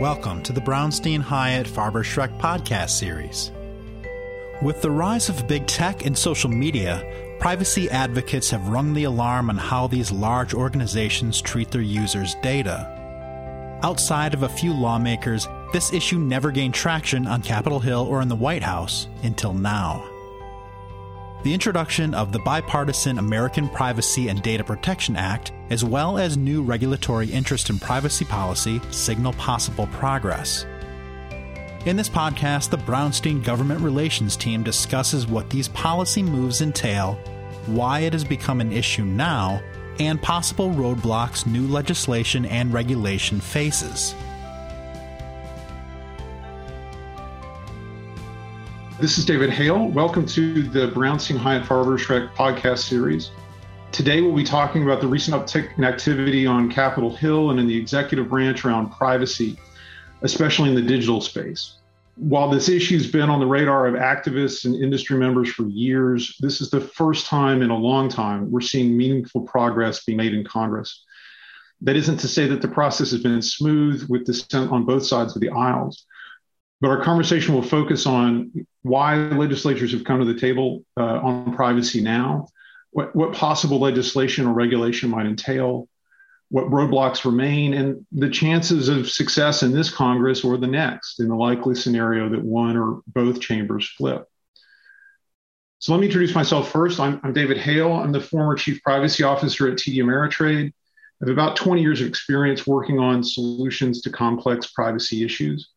Welcome to the Brownstein Hyatt Farber Schreck podcast series. With the rise of big tech and social media, privacy advocates have rung the alarm on how these large organizations treat their users' data. Outside of a few lawmakers, this issue never gained traction on Capitol Hill or in the White House until now. The introduction of the bipartisan American Privacy and Data Protection Act as well as new regulatory interest in privacy policy, signal possible progress. In this podcast, the Brownstein Government Relations team discusses what these policy moves entail, why it has become an issue now, and possible roadblocks new legislation and regulation faces. This is David Hale. Welcome to the Brownstein Hyatt Farber Schreck podcast series. Today, we'll be talking about the recent uptick in activity on Capitol Hill and in the executive branch around privacy, especially in the digital space. While this issue's been on the radar of activists and industry members for years, this is the first time in a long time we're seeing meaningful progress being made in Congress. That isn't to say that the process has been smooth with dissent on both sides of the aisles, but our conversation will focus on why legislatures have come to the table uh, on privacy now what, what possible legislation or regulation might entail, what roadblocks remain, and the chances of success in this Congress or the next in the likely scenario that one or both chambers flip. So let me introduce myself first. I'm, I'm David Hale. I'm the former Chief Privacy Officer at TD Ameritrade. I have about 20 years of experience working on solutions to complex privacy issues.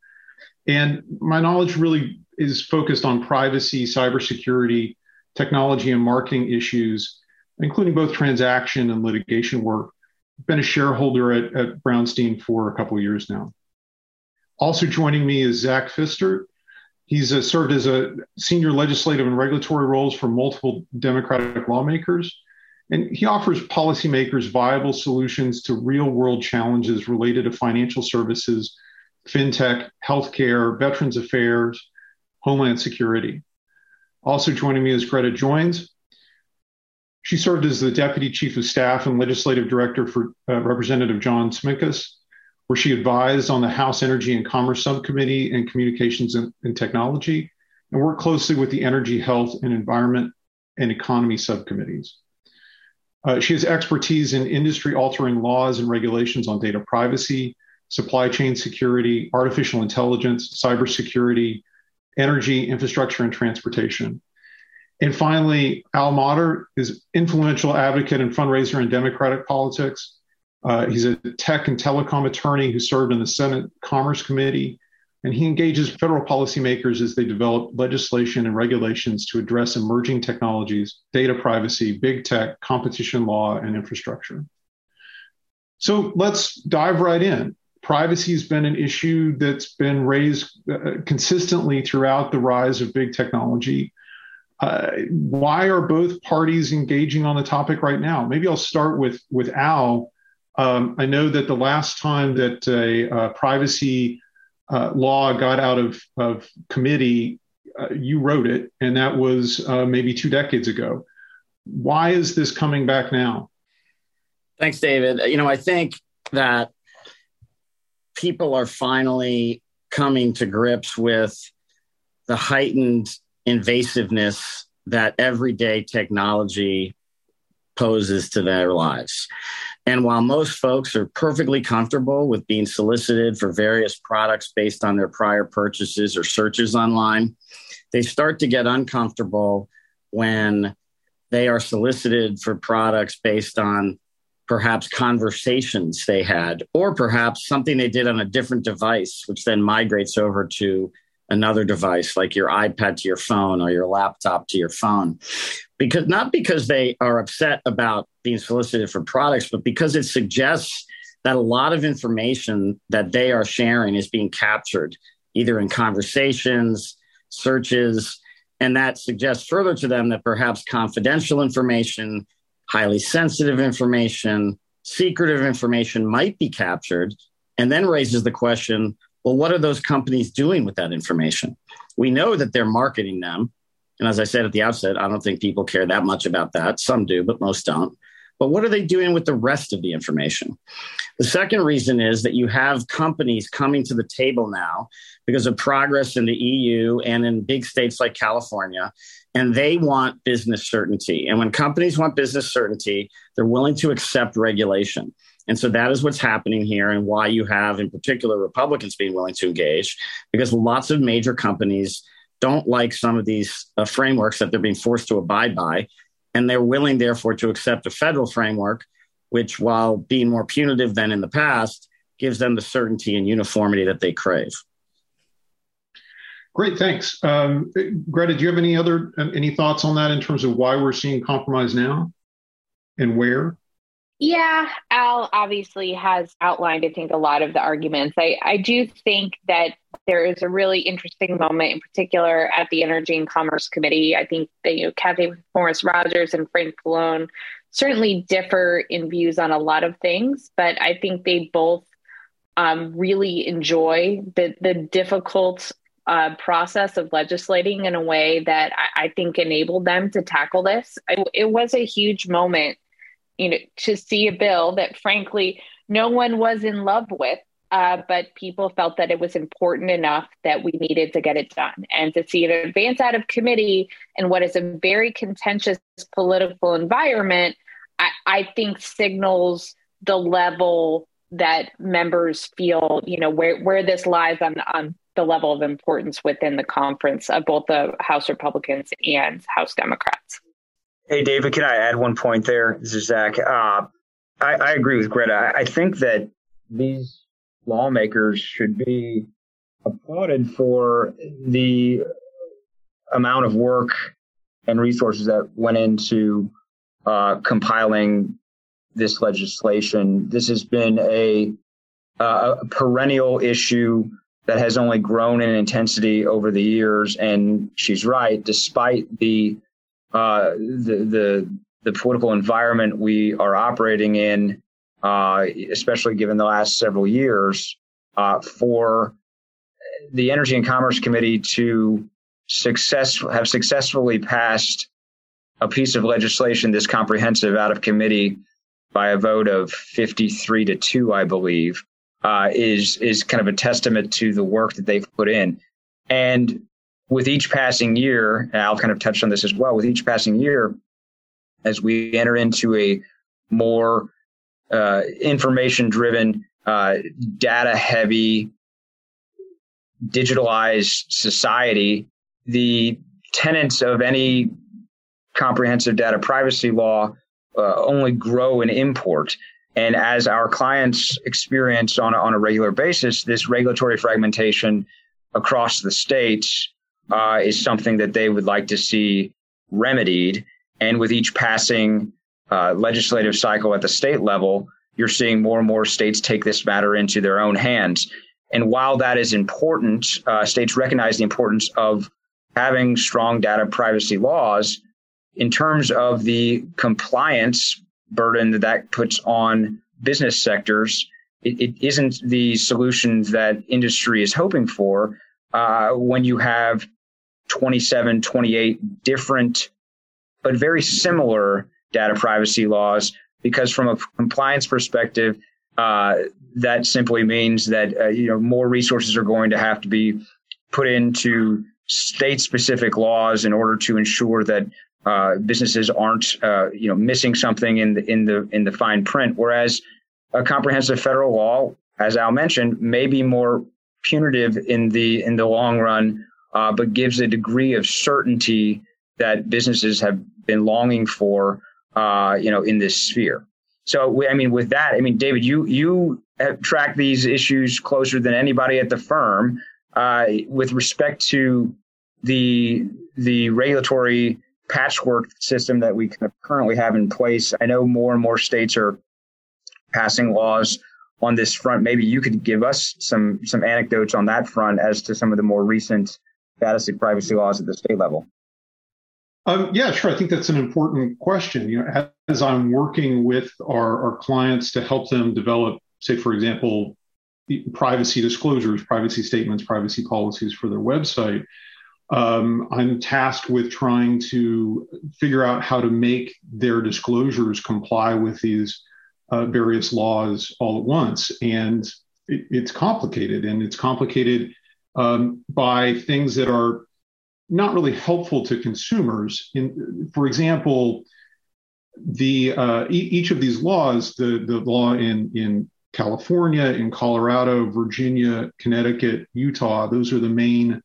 And my knowledge really is focused on privacy, cybersecurity, technology and marketing issues, including both transaction and litigation work. I've been a shareholder at, at Brownstein for a couple of years now. Also joining me is Zach Pfister. He's uh, served as a senior legislative and regulatory roles for multiple Democratic lawmakers, and he offers policymakers viable solutions to real world challenges related to financial services, fintech, healthcare, veterans affairs, homeland security. Also joining me is Greta Joynes. She served as the Deputy Chief of Staff and Legislative Director for uh, Representative John Shimkus, where she advised on the House Energy and Commerce Subcommittee and Communications and, and Technology, and worked closely with the Energy, Health, and Environment and Economy subcommittees. Uh, she has expertise in industry altering laws and regulations on data privacy, supply chain security, artificial intelligence, cybersecurity, energy, infrastructure, and transportation. And finally, Al Mottur is influential advocate and fundraiser in Democratic politics. Uh, he's a tech and telecom attorney who served in the Senate Commerce Committee, and he engages federal policymakers as they develop legislation and regulations to address emerging technologies, data privacy, big tech, competition law, and infrastructure. So let's dive right in privacy has been an issue that's been raised uh, consistently throughout the rise of big technology. Uh, why are both parties engaging on the topic right now? Maybe I'll start with with Al. Um, I know that the last time that a, a privacy uh, law got out of, of committee, uh, you wrote it, and that was uh, maybe two decades ago. Why is this coming back now? Thanks, David. You know, I think that people are finally coming to grips with the heightened invasiveness that everyday technology poses to their lives. And while most folks are perfectly comfortable with being solicited for various products based on their prior purchases or searches online, they start to get uncomfortable when they are solicited for products based on perhaps conversations they had, or perhaps something they did on a different device, which then migrates over to another device like your iPad to your phone or your laptop to your phone. Because not because they are upset about being solicited for products, but because it suggests that a lot of information that they are sharing is being captured either in conversations, searches, and that suggests further to them that perhaps confidential information highly sensitive information, secretive information might be captured, and then raises the question well, what are those companies doing with that information? We know that they're marketing them. And as I said at the outset, I don't think people care that much about that. Some do, but most don't. But what are they doing with the rest of the information? The second reason is that you have companies coming to the table now because of progress in the EU and in big states like California, and they want business certainty. And when companies want business certainty, they're willing to accept regulation. And so that is what's happening here, and why you have, in particular, Republicans being willing to engage, because lots of major companies don't like some of these uh, frameworks that they're being forced to abide by. And they're willing, therefore, to accept a federal framework, which, while being more punitive than in the past, gives them the certainty and uniformity that they crave. Great, thanks. Um, Greta, do you have any other any thoughts on that in terms of why we're seeing compromise now and where? Yeah, Al obviously has outlined, I think, a lot of the arguments. I, I do think that there is a really interesting moment, in particular, at the Energy and Commerce Committee. I think that you know, Cathy McMorris Rogers and Frank Pallone certainly differ in views on a lot of things, but I think they both um, really enjoy the the difficult uh, process of legislating in a way that I, I think enabled them to tackle this. It was a huge moment you know, to see a bill that frankly no one was in love with, uh, but people felt that it was important enough that we needed to get it done. And to see it advance out of committee in what is a very contentious political environment, I, I think signals the level that members feel, you know, where, where this lies on, on the level of importance within the conference of both the House Republicans and House Democrats. Hey, David, can I add one point there? This is Zach. Uh, I, I, agree with Greta. I, I think that these lawmakers should be applauded for the amount of work and resources that went into uh, compiling this legislation. This has been a, uh, a perennial issue that has only grown in intensity over the years. And she's right, despite the uh, the, the the political environment we are operating in, uh, especially given the last several years, uh, for the Energy and Commerce Committee to success have successfully passed a piece of legislation this comprehensive out of committee by a vote of 53 to 2 i believe uh, is is kind of a testament to the work that they've put in and with each passing year, Al kind of touched on this as well, with each passing year, as we enter into a more uh, information driven, uh, data heavy, digitalized society, the tenets of any comprehensive data privacy law uh, only grow in import. And as our clients experience on a, on a regular basis, this regulatory fragmentation across the states uh, is something that they would like to see remedied. And with each passing uh, legislative cycle at the state level, you're seeing more and more states take this matter into their own hands. And while that is important, uh, states recognize the importance of having strong data privacy laws in terms of the compliance burden that that puts on business sectors. It, it isn't the solutions that industry is hoping for uh, when you have 27, 28 different, but very similar data privacy laws. Because from a compliance perspective, uh, that simply means that uh, you know more resources are going to have to be put into state-specific laws in order to ensure that uh, businesses aren't uh, you know missing something in the in the in the fine print. Whereas a comprehensive federal law, as Al mentioned, may be more punitive in the in the long run uh, but gives a degree of certainty that businesses have been longing for, uh, you know, in this sphere. So, I mean, with that, I mean, David, you you have tracked these issues closer than anybody at the firm. Uh, with respect to the the regulatory patchwork system that we currently have in place, I know more and more states are passing laws on this front. Maybe you could give us some some anecdotes on that front as to some of the more recent data privacy laws at the state level? Um, yeah, sure. I think that's an important question. You know, as I'm working with our, our clients to help them develop, say, for example, privacy disclosures, privacy statements, privacy policies for their website, um, I'm tasked with trying to figure out how to make their disclosures comply with these uh, various laws all at once. And it, it's complicated, and it's complicated um, by things that are not really helpful to consumers. In, for example, the uh, e- each of these laws, the the law in in California, in Colorado, Virginia, Connecticut, Utah, those are the main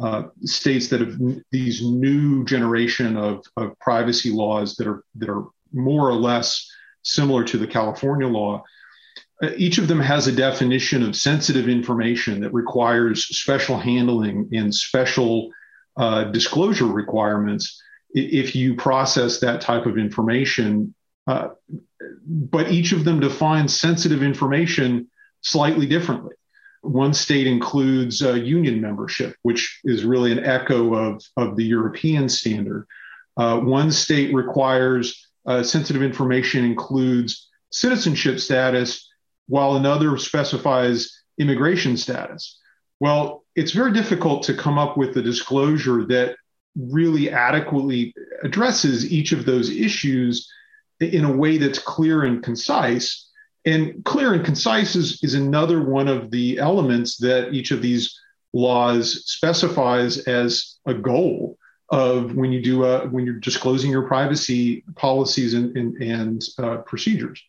uh, states that have these new generation of, of privacy laws that are that are more or less similar to the California law. Uh, each of them has a definition of sensitive information that requires special handling and special uh, disclosure requirements if you process that type of information. Uh, but each of them defines sensitive information slightly differently. One state includes uh, union membership, which is really an echo of, of the European standard. Uh, one state requires uh, sensitive information includes citizenship status, while another specifies immigration status. Well, it's very difficult to come up with a disclosure that really adequately addresses each of those issues in a way that's clear and concise and clear and concise is, is another one of the elements that each of these laws specifies as a goal of when you do a, when you're disclosing your privacy policies and, and, and uh, procedures.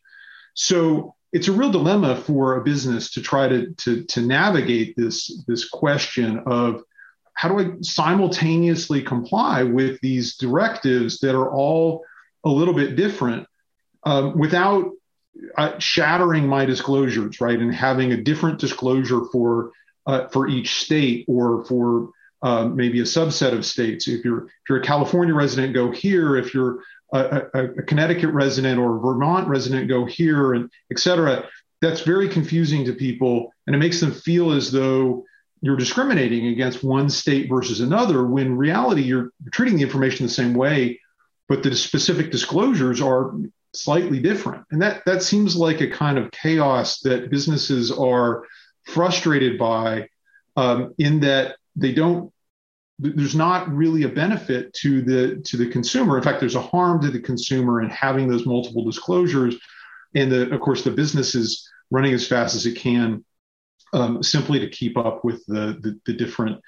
So it's a real dilemma for a business to try to, to, to navigate this, this question of how do I simultaneously comply with these directives that are all a little bit different um, without uh, shattering my disclosures, right, and having a different disclosure for uh, for each state or for uh, maybe a subset of states. If you're if you're a California resident, go here. If you're a, a, a Connecticut resident or Vermont resident, go here, and et cetera. That's very confusing to people, and it makes them feel as though you're discriminating against one state versus another. When reality, you're treating the information the same way, but the specific disclosures are slightly different. And that, that seems like a kind of chaos that businesses are frustrated by um, in that they don't there's not really a benefit to the to the consumer. In fact there's a harm to the consumer in having those multiple disclosures. And the, of course the business is running as fast as it can um, simply to keep up with the the, the different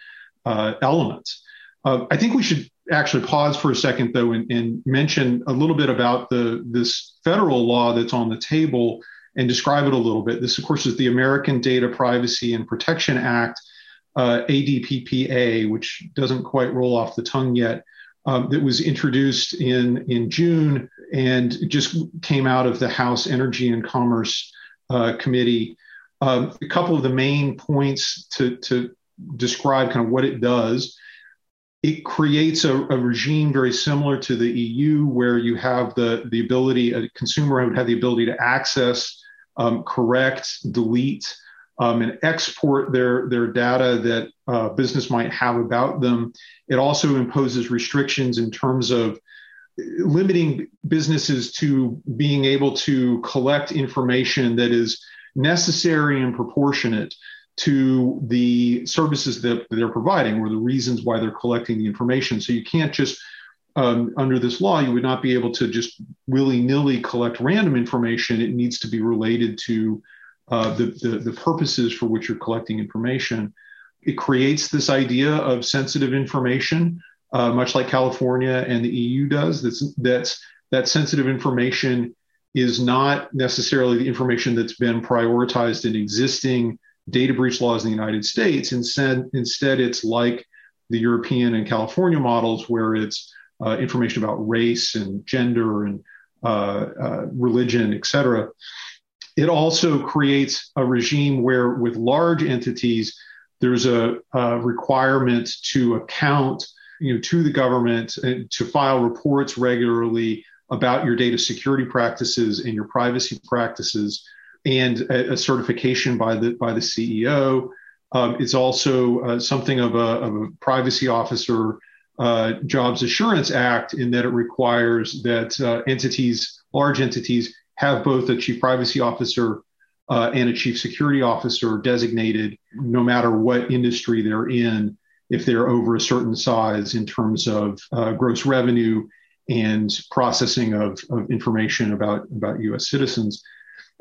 uh, elements uh, i think we should actually pause for a second though and, and, mention a little bit about the this federal law that's on the table and describe it a little bit. This, of course, is the American Data Privacy and Protection Act, uh, ADPPA, which doesn't quite roll off the tongue yet. Um, that was introduced in in June and just came out of the House Energy and Commerce uh, Committee. Um, a couple of the main points to to describe kind of what it does it creates a, a, regime very similar to the EU, where you have the, the ability, a consumer would have the ability to access, um, correct, delete, um, and export their, their data that uh, business might have about them. It also imposes restrictions in terms of limiting businesses to being able to collect information that is necessary and proportionate to the services that they're providing or the reasons why they're collecting the information. So you can't just, um, under this law, you would not be able to just willy nilly collect random information. It needs to be related to uh, the, the, the purposes for which you're collecting information. It creates this idea of sensitive information, uh, much like California and the EU does. That's that's that sensitive information is not necessarily the information that's been prioritized in existing data breach laws in the United States. Instead, instead it's like the European and California models where it's uh, information about race and gender and uh, uh, religion, et cetera. It also creates a regime where, with large entities, there's a, a requirement to account, you know, to the government and to file reports regularly about your data security practices and your privacy practices and a, a certification by the by the CEO. Um, it's also uh, something of a, of a, privacy officer uh, jobs assurance act in that it requires that uh, entities, large entities, have both a chief privacy officer uh, and a chief security officer designated, no matter what industry they're in. if they're over a certain size in terms of uh, gross revenue and processing of, of information about, about US citizens.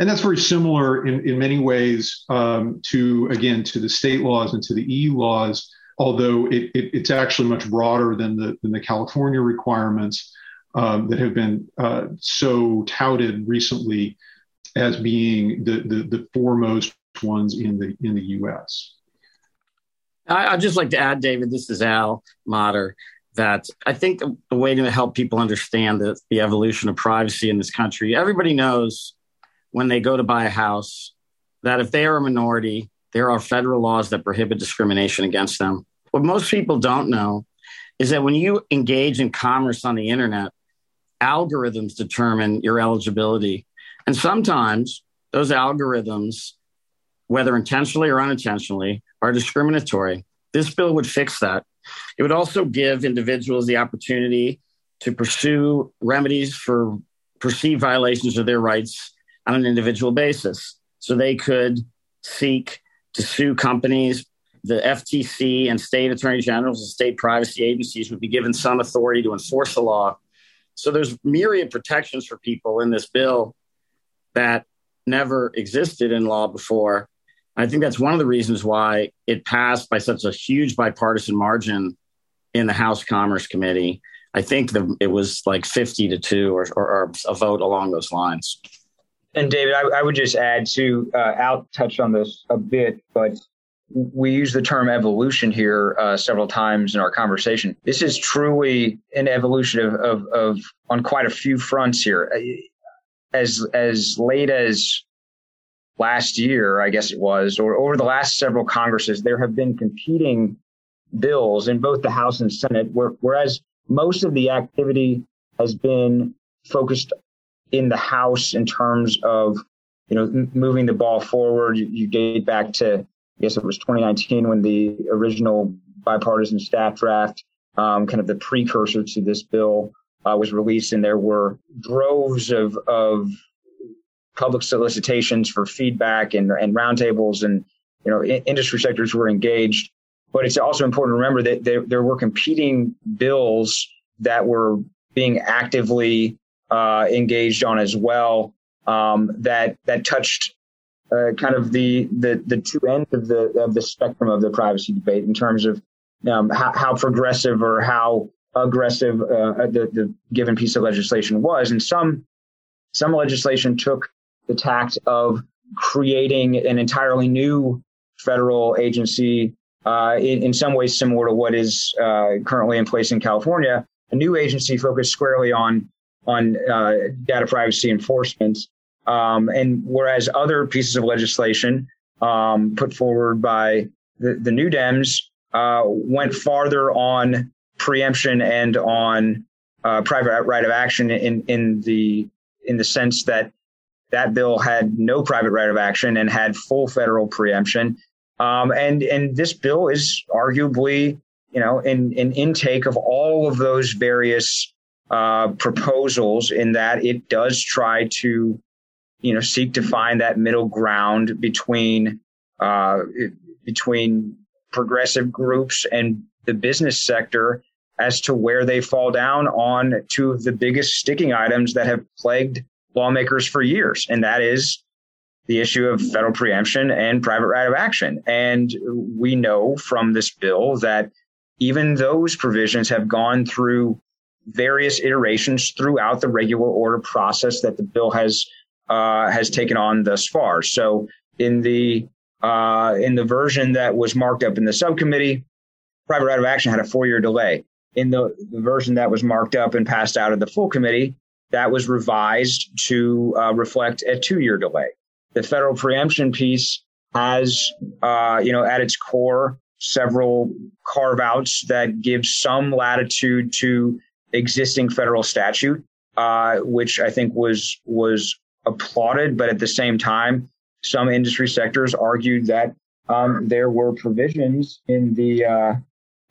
And that's very similar in, in many ways um, to, again, to the state laws and to the EU laws, although it, it, it's actually much broader than the, than the California requirements um, that have been uh, so touted recently as being the, the, the foremost ones in the, in the US. I'd just like to add, David, this is Al Mottur, that I think the way to help people understand the, the evolution of privacy in this country, everybody knows when they go to buy a house that if they are a minority, there are federal laws that prohibit discrimination against them. What most people don't know is that when you engage in commerce on the internet, algorithms determine your eligibility. And sometimes those algorithms, whether intentionally or unintentionally, are discriminatory. This bill would fix that. It would also give individuals the opportunity to pursue remedies for perceived violations of their rights on an individual basis. So they could seek to sue companies. The FTC and state attorney generals and state privacy agencies would be given some authority to enforce the law. So there's myriad protections for people in this bill that never existed in law before. I think that's one of the reasons why it passed by such a huge bipartisan margin in the House Commerce Committee. I think the, it was like 50 to 2 or, or, or a vote along those lines. And David, I, I would just add to, uh, Al touched on this a bit, but we use the term evolution here uh, several times in our conversation. This is truly an evolution of, of, of, on quite a few fronts here. As as late as last year, I guess it was, or over the last several Congresses, there have been competing bills in both the House and Senate, where, whereas most of the activity has been focused in the House in terms of, you know, m- moving the ball forward. You, you, date back to, I guess it was 2019 when the original bipartisan staff draft, um, kind of the precursor to this bill, uh, was released, and there were droves of of public solicitations for feedback and, and roundtables and you know industry sectors were engaged but it's also important to remember that there, there were competing bills that were being actively uh, engaged on as well um, that that touched uh, kind of the, the the two ends of the of the spectrum of the privacy debate in terms of um, how, how, progressive or how aggressive uh, the, the given piece of legislation was, and some some legislation took the tact of creating an entirely new federal agency uh, in, in, some ways similar to what is uh, currently in place in California, a new agency focused squarely on on uh, data privacy enforcement. Um, and whereas other pieces of legislation um, put forward by the, the New Dems uh, went farther on preemption and on uh, private right of action in in the in the sense that that bill had no private right of action and had full federal preemption. Um, and and this bill is arguably, you know, an, an intake of all of those various uh, proposals in that it does try to, you know, seek to find that middle ground between uh, between progressive groups and the business sector as to where they fall down on two of the biggest sticking items that have plagued lawmakers for years, and that is the issue of federal preemption and private right of action. And we know from this bill that even those provisions have gone through various iterations throughout the regular order process that the bill has uh, has taken on thus far. So in the uh, in the version that was marked up in the subcommittee, private right of action had a four year delay. In the, the version that was marked up and passed out of the full committee, that was revised to uh, reflect a two year delay. The federal preemption piece has, uh, you know, at its core, several carve outs that give some latitude to existing federal statute, uh, which I think was, was applauded. But at the same time, some industry sectors argued that um, there were provisions in the, uh,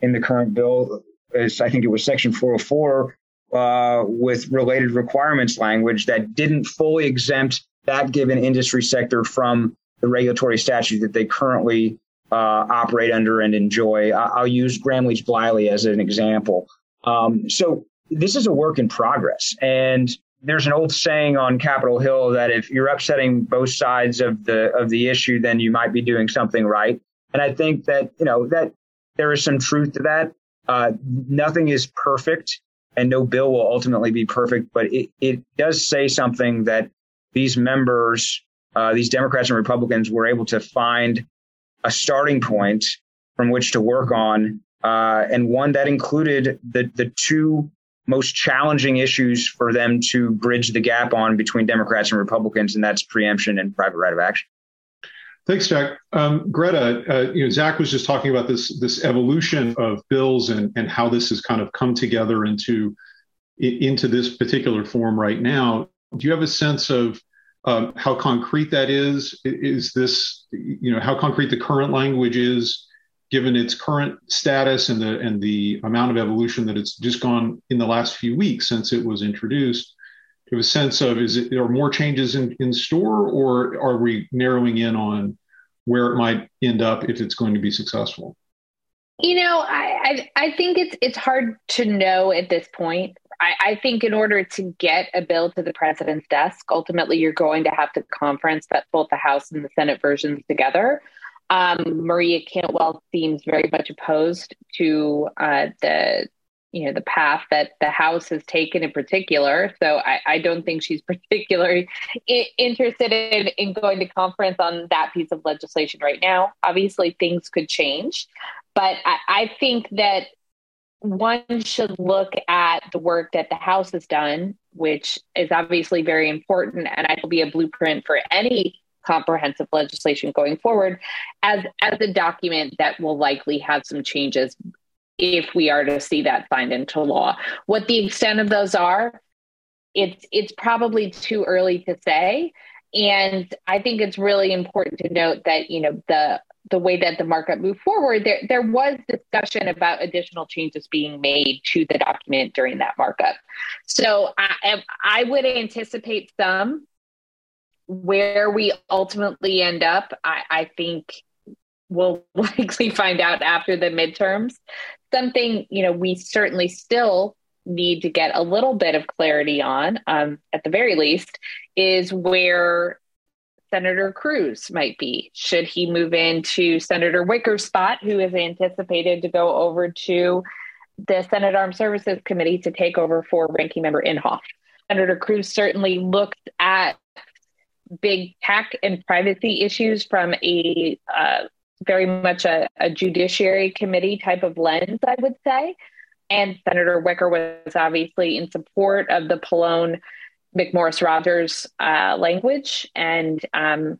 in the current bill, as I think it was section 404, uh, with related requirements language that didn't fully exempt that given industry sector from the regulatory statute that they currently uh, operate under and enjoy. I'll use Gramm Leach Bliley as an example. Um, so this is a work in progress. And there's an old saying on Capitol Hill that if you're upsetting both sides of the of the issue, then you might be doing something right. And I think that you know that there is some truth to that. Uh, nothing is perfect, and no bill will ultimately be perfect. But it it does say something that these members, uh, these Democrats and Republicans, were able to find a starting point from which to work on, uh, and one that included the the two most challenging issues for them to bridge the gap on between Democrats and Republicans, and that's preemption and private right of action. Thanks, Zach. Um, Greta, uh, you know, Zach was just talking about this this evolution of bills and and how this has kind of come together into into this particular form right now. Do you have a sense of um, how concrete that is? Is this you know how concrete the current language is? Given its current status and the and the amount of evolution that it's just gone in the last few weeks since it was introduced, have a sense of is it are more changes in, in store or are we narrowing in on where it might end up if it's going to be successful? You know, I, I, I think it's it's hard to know at this point. I, I, think in order to get a bill to the president's desk, ultimately you're going to have to conference that both the House and the Senate versions together. Um, Maria Cantwell seems very much opposed to uh, the you know the path that the House has taken in particular. So I, I don't think she's particularly I- interested in, in going to conference on that piece of legislation right now. Obviously, things could change, but I, I think that one should look at the work that the House has done, which is obviously very important, and I will be a blueprint for any comprehensive legislation going forward as as a document that will likely have some changes if we are to see that signed into law. What the extent of those are, it's it's probably too early to say. And I think it's really important to note that you know the the way that the markup moved forward, there there was discussion about additional changes being made to the document during that markup. So I I would anticipate some where we ultimately end up, I, I think we'll likely find out after the midterms. Something, you know, we certainly still need to get a little bit of clarity on, um, at the very least, is where Senator Cruz might be. Should he move into Senator Wicker's spot, who is anticipated to go over to the Senate Armed Services Committee to take over for Ranking Member Inhofe? Senator Cruz certainly looked at big tech and privacy issues from a uh, very much a, a, judiciary committee type of lens, I would say. And Senator Wicker was obviously in support of the Pallone McMorris Rogers uh, language and, um,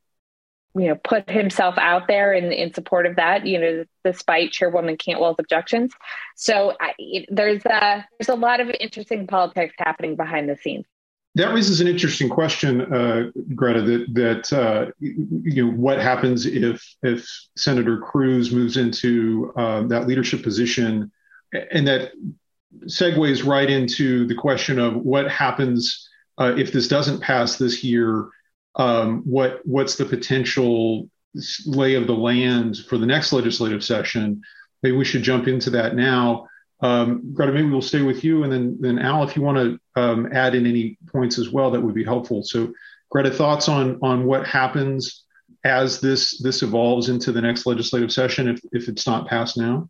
you know, put himself out there in, in support of that, you know, despite Chairwoman Cantwell's objections. So I, there's a, there's a lot of interesting politics happening behind the scenes. That raises an interesting question, uh, Greta. That that uh, you know what happens if if Senator Cruz moves into uh, that leadership position, and that segues right into the question of what happens uh, if this doesn't pass this year. Um, what what's the potential lay of the land for the next legislative session? Maybe we should jump into that now. Um, Greta, maybe we'll stay with you, and then then Al, if you want to um, add in any points as well, that would be helpful. So, Greta, thoughts on on what happens as this this evolves into the next legislative session if if it's not passed now?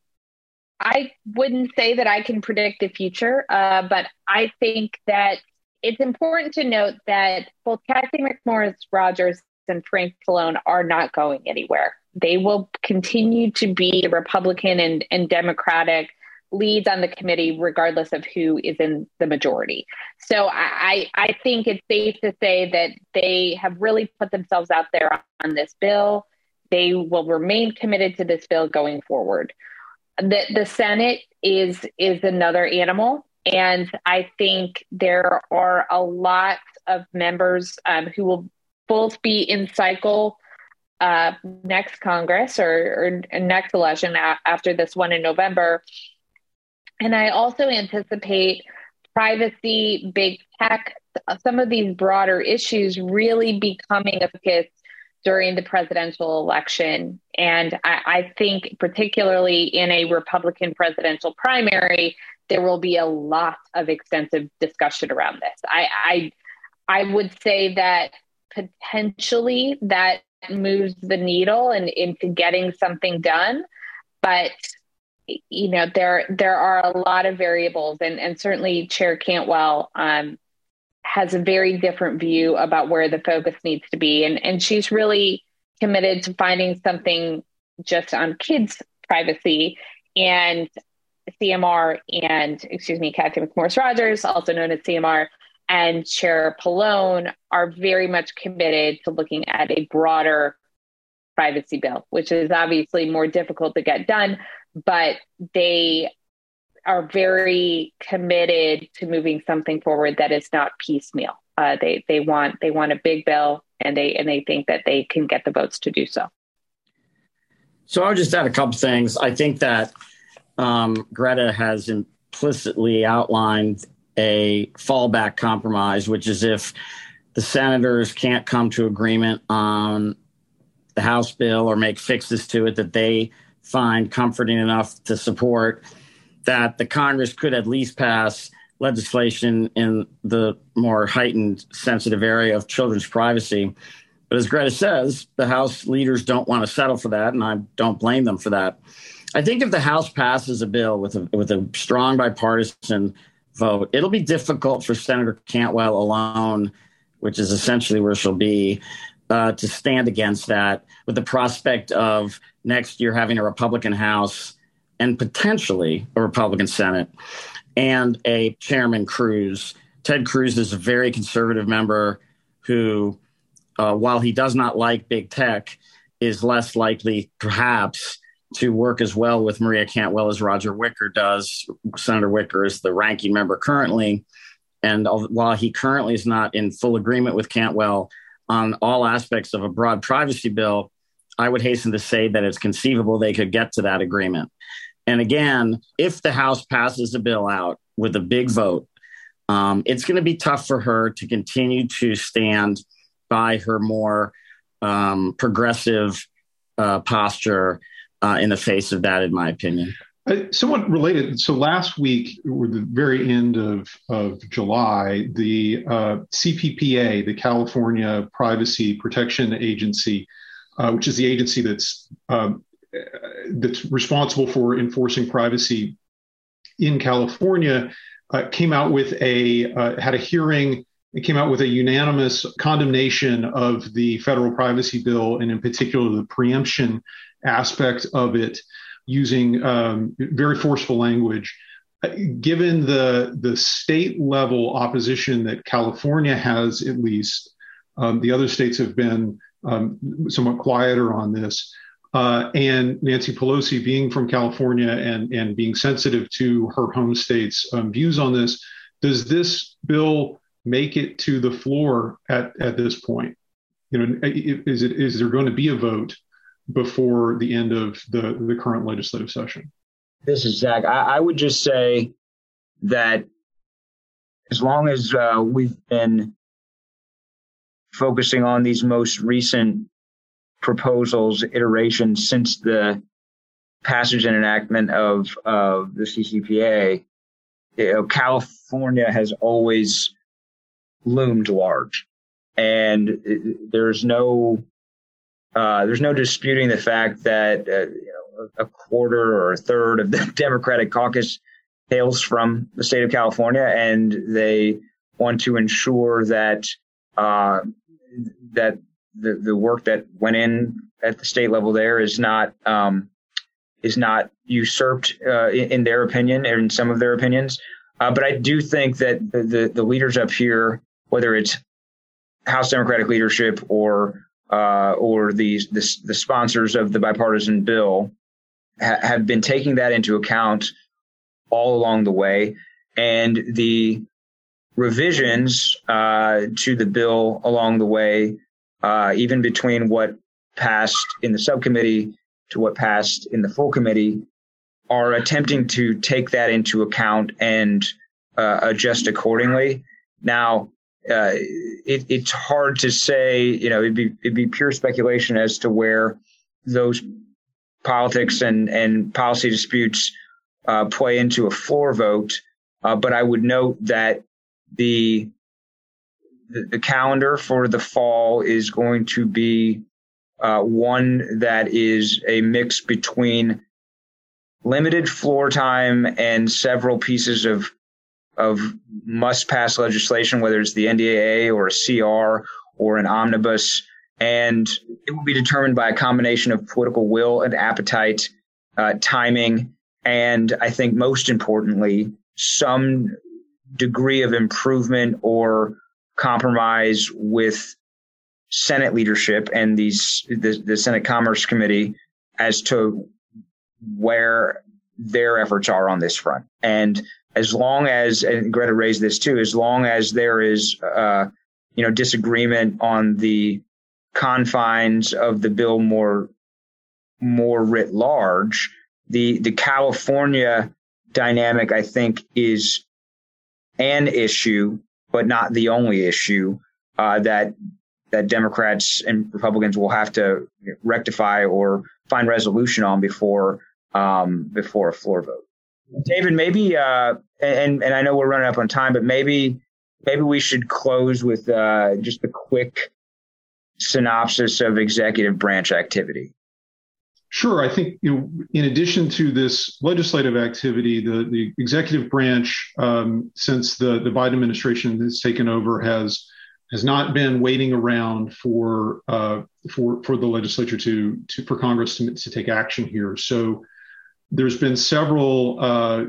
I wouldn't say that I can predict the future, uh, but I think that it's important to note that both Cathy McMorris Rogers and Frank Pallone are not going anywhere. They will continue to be Republican and, and Democratic leads on the committee regardless of who is in the majority. So I, I think it's safe to say that they have really put themselves out there on this bill. They will remain committed to this bill going forward. The the Senate is is another animal. And I think there are a lot of members um, who will both be in cycle uh, next Congress or, or next election after this one in November and I also anticipate privacy, big tech, some of these broader issues really becoming a focus during the presidential election. And I, I, think, particularly in a Republican presidential primary, there will be a lot of extensive discussion around this. I, I, I would say that potentially that moves the needle and into getting something done, but you know there there are a lot of variables, and and certainly Chair Cantwell um, has a very different view about where the focus needs to be, and and she's really committed to finding something just on kids' privacy and CMR and excuse me, Cathy mcmorris rogers also known as CMR, and Chair Pallone are very much committed to looking at a broader privacy bill, which is obviously more difficult to get done, but they are very committed to moving something forward that is not piecemeal. Uh, they they want they want a big bill, and they and they think that they can get the votes to do so. So I'll just add a couple things. I think that um, Greta has implicitly outlined a fallback compromise, which is if the senators can't come to agreement on the House bill or make fixes to it that they find comforting enough to support, that the Congress could at least pass legislation in the more heightened sensitive area of children's privacy. But as Greta says, the House leaders don't want to settle for that, and I don't blame them for that. I think if the House passes a bill with a with a strong bipartisan vote, it'll be difficult for Senator Cantwell alone, which is essentially where she'll be, uh, to stand against that with the prospect of next year having a Republican House and potentially a Republican Senate and a Chairman Cruz. Ted Cruz is a very conservative member who, uh, while he does not like big tech, is less likely, perhaps, to work as well with Maria Cantwell as Roger Wicker does. Senator Wicker is the ranking member currently. And while he currently is not in full agreement with Cantwell on all aspects of a broad privacy bill, I would hasten to say that it's conceivable they could get to that agreement. And again, if the House passes a bill out with a big vote, um, it's going to be tough for her to continue to stand by her more um, progressive uh, posture uh, in the face of that, in my opinion. Uh, somewhat related. So last week, or the very end of, of July, the uh, CPPA, the California Privacy Protection Agency, uh, which is the agency that's um, that's responsible for enforcing privacy in California, uh, came out with a uh, had a hearing. It came out with a unanimous condemnation of the federal privacy bill, and in particular the preemption aspect of it using um, very forceful language. Given the the state level opposition that California has, at least, um, the other states have been um, somewhat quieter on this. Uh, and Nancy Pelosi, being from California and and being sensitive to her home state's um, views on this, does this bill make it to the floor at at this point? You know, is it is there going to be a vote before the end of the, the current legislative session. This is Zach. I, I would just say that as long as uh, we've been focusing on these most recent proposals, iterations since the passage and enactment of, of the CCPA, you know, California has always loomed large. And there's no uh, there's no disputing the fact that uh, you know, a quarter or a third of the Democratic caucus hails from the state of California, and they want to ensure that uh, that the, the work that went in at the state level there is not um, is not usurped uh, in, in, their opinion or in some of their opinions. Uh, but I do think that the, the, the leaders up here, whether it's House Democratic leadership or uh, or the, the, the sponsors of the bipartisan bill ha- have been taking that into account all along the way, and the revisions uh, to the bill along the way, uh, even between what passed in the subcommittee to what passed in the full committee, are attempting to take that into account and uh, adjust accordingly. Now, uh, it, it's hard to say. You know, it'd be it'd be pure speculation as to where those politics and and policy disputes uh, play into a floor vote. Uh, but I would note that the, the, calendar for the fall is going to be uh, one that is a mix between limited floor time and several pieces of of must pass legislation, whether it's the NDAA or a CR or an omnibus. And it will be determined by a combination of political will and appetite, uh, timing, and I think most importantly, some degree of improvement or compromise with Senate leadership and these the, the Senate Commerce Committee as to where their efforts are on this front. And as long as and Greta raised this too, as long as there is uh, you know disagreement on the confines of the bill more more writ large, the the California dynamic I think is an issue, but not the only issue uh, that that Democrats and Republicans will have to rectify or find resolution on before um, before a floor vote. David, maybe, uh, and and I know we're running up on time, but maybe maybe we should close with uh, just a quick synopsis of executive branch activity. Sure. I think you know, in addition to this legislative activity, the, the executive branch, um, since the, the Biden administration has taken over, has has not been waiting around for uh, for for the legislature to to for Congress to, to take action here. So there's been several uh,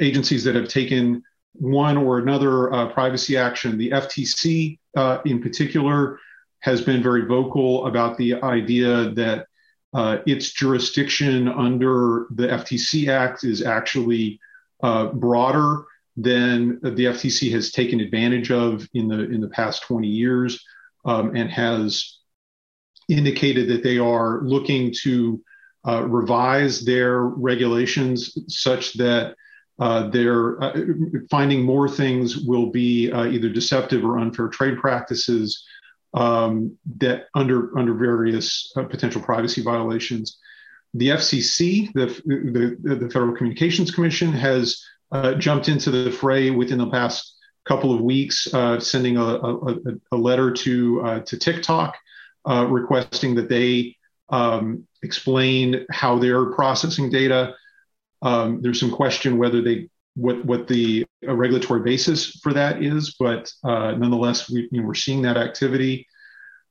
agencies that have taken one or another uh, privacy action. The FTC, uh, in particular, has been very vocal about the idea that uh, its jurisdiction under the FTC Act is actually uh, broader than the FTC has taken advantage of in the in the past 20 years, um, and has indicated that they are looking to uh, revise their regulations such that uh, they're uh, finding more things will be uh, either deceptive or unfair trade practices um, that under under various uh, potential privacy violations. The FCC, the, the, the Federal Communications Commission, has uh, jumped into the fray within the past couple of weeks, sending a, a, a, letter to to TikTok requesting that they um, explain how they're processing data. Um, there's some question whether they what what the regulatory basis for that is, but uh, nonetheless, we, you know, we're seeing that activity.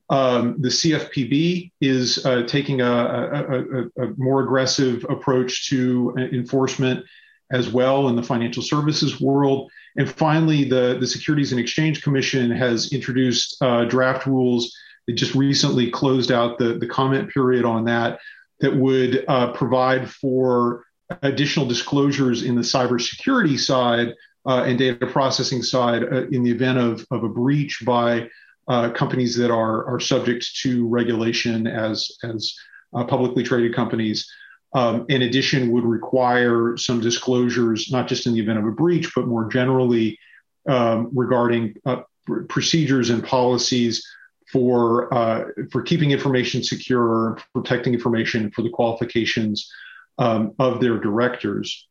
Um, the CFPB is uh, taking a, a, a, a, more aggressive approach to enforcement as well in the financial services world. And finally, the, the Securities and Exchange Commission has introduced uh, draft rules they just recently closed out the, the comment period on that that would uh, provide for additional disclosures in the cybersecurity side uh, and data processing side uh, in the event of, of a breach by uh, companies that are, are subject to regulation as, as uh, publicly traded companies. Um, in addition, would require some disclosures, not just in the event of a breach, but more generally um, regarding uh, procedures and policies for uh, for keeping information secure, protecting information for the qualifications um, of their directors.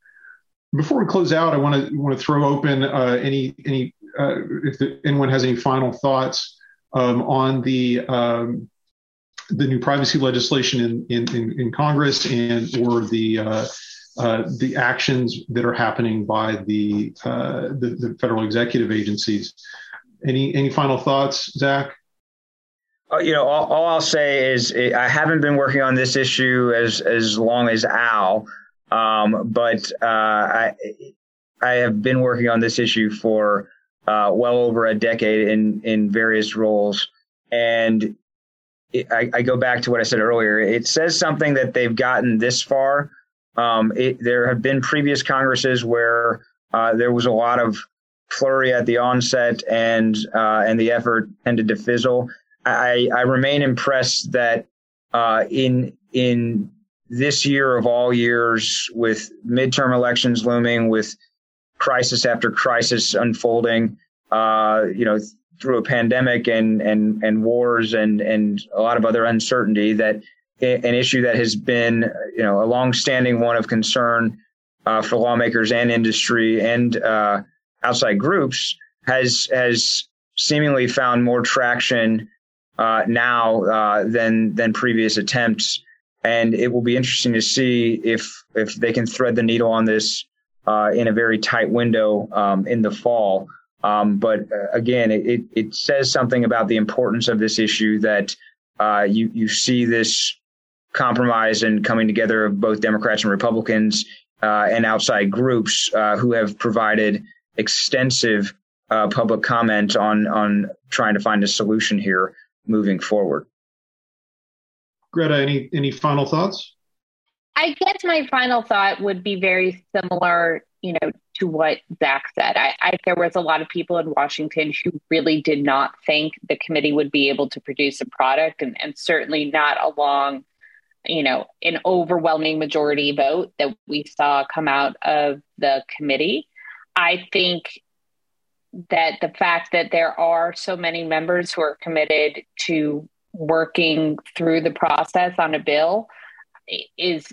Before we close out, I want to want to throw open uh, any any uh, if the, anyone has any final thoughts um, on the um, the new privacy legislation in in, in, in Congress and or the uh, uh, the actions that are happening by the, uh, the, the federal executive agencies. Any any final thoughts, Zach? Uh, you know, all, all, I'll say is I haven't been working on this issue as as long as Al, um, but uh, I I have been working on this issue for uh, well over a decade in in various roles, and it, I, I, go back to what I said earlier. It says something that they've gotten this far. Um, it, there have been previous Congresses where uh, there was a lot of flurry at the onset, and uh, and the effort tended to fizzle I, I remain impressed that uh, in in this year of all years, with midterm elections looming, with crisis after crisis unfolding, uh, you know, through a pandemic and and and wars and and a lot of other uncertainty that an issue that has been you know a longstanding one of concern uh, for lawmakers and industry and uh, outside groups has has seemingly found more traction uh, now uh, than than previous attempts, and it will be interesting to see if if they can thread the needle on this uh, in a very tight window um, in the fall. Um, but uh, again, it, it says something about the importance of this issue that uh, you you see this compromise and coming together of both Democrats and Republicans uh, and outside groups uh, who have provided extensive uh, public comment on on trying to find a solution here moving forward. Greta, any any final thoughts? I guess my final thought would be very similar, you know, to what Zach said. I, I, there was a lot of people in Washington who really did not think the committee would be able to produce a product, and, and certainly not along, you know, an overwhelming majority vote that we saw come out of the committee. I think that the fact that there are so many members who are committed to working through the process on a bill is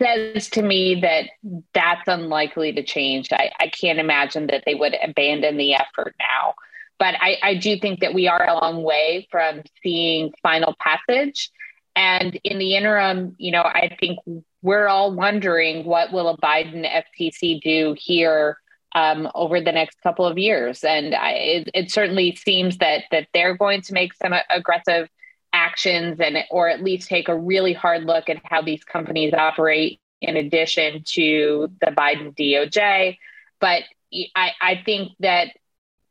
says to me that that's unlikely to change. I, I can't imagine that they would abandon the effort now. But I, I do think that we are a long way from seeing final passage. And in the interim, you know, I think we're all wondering what will a Biden FTC do here um, over the next couple of years. And I, it, it, certainly seems that that they're going to make some aggressive actions and or at least take a really hard look at how these companies operate in addition to the Biden DOJ. But I, I think that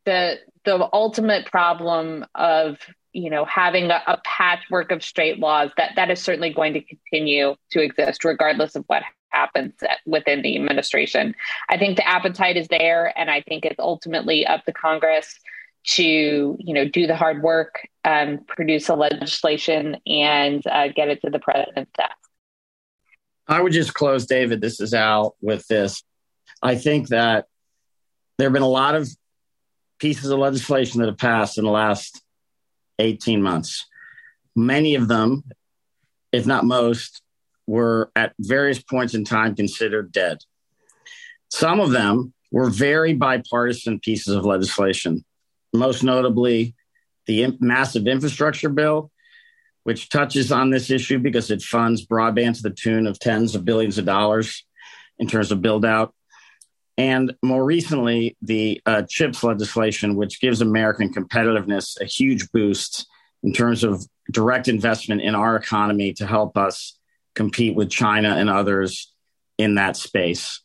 the the ultimate problem of you know having a, a patchwork of straight laws that that is certainly going to continue to exist regardless of what happens within the administration. I think the appetite is there, and I think it's ultimately up to Congress to you know do the hard work, um, produce a legislation, and uh, get it to the president's desk. I would just close, David. This is Al with this. I think that there have been a lot of pieces of legislation that have passed in the last 18 months. Many of them, if not most, were at various points in time considered dead. Some of them were very bipartisan pieces of legislation, most notably the massive infrastructure bill, which touches on this issue because it funds broadband to the tune of tens of billions of dollars in terms of build out. And more recently, the uh, CHIPS legislation, which gives American competitiveness a huge boost in terms of direct investment in our economy to help us compete with China and others in that space.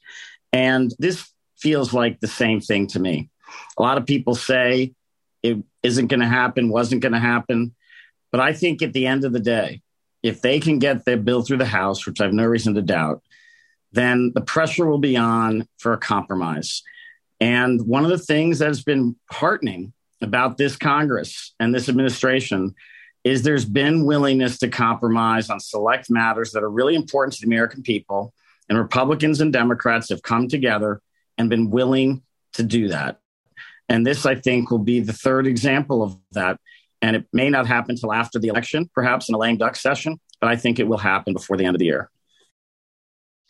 And this feels like the same thing to me. A lot of people say it isn't going to happen, wasn't going to happen. But I think at the end of the day, if they can get their bill through the House, which I have no reason to doubt, then the pressure will be on for a compromise. And one of the things that has been heartening about this Congress and this administration is there's been willingness to compromise on select matters that are really important to the American people. And Republicans and Democrats have come together and been willing to do that. And this, I think, will be the third example of that. And it may not happen until after the election, perhaps in a lame duck session, but I think it will happen before the end of the year.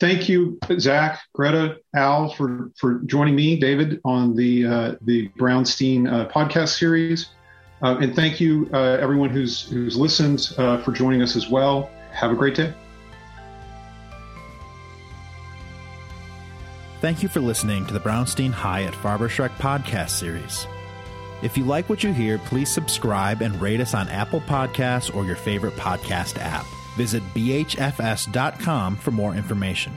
Thank you, Zach, Greta, Al, for, for joining me, David, on the uh, the Brownstein uh, podcast series. Uh, and thank you, uh, everyone who's who's listened, uh, for joining us as well. Have a great day. Thank you for listening to the Brownstein Hyatt Farber Schreck podcast series. If you like what you hear, please subscribe and rate us on Apple Podcasts or your favorite podcast app. Visit bhfs.com for more information.